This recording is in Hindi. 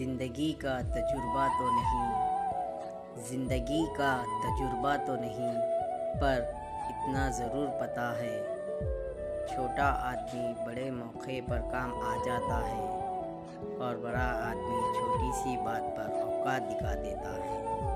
ज़िंदगी का तजुर्बा तो नहीं। ज़िंदगी का तजुर्बा तो नहीं, पर इतना ज़रूर पता है। छोटा आदमी बड़े मौके पर काम आ जाता है और बड़ा आदमी छोटी सी बात पर औकात दिखा देता है।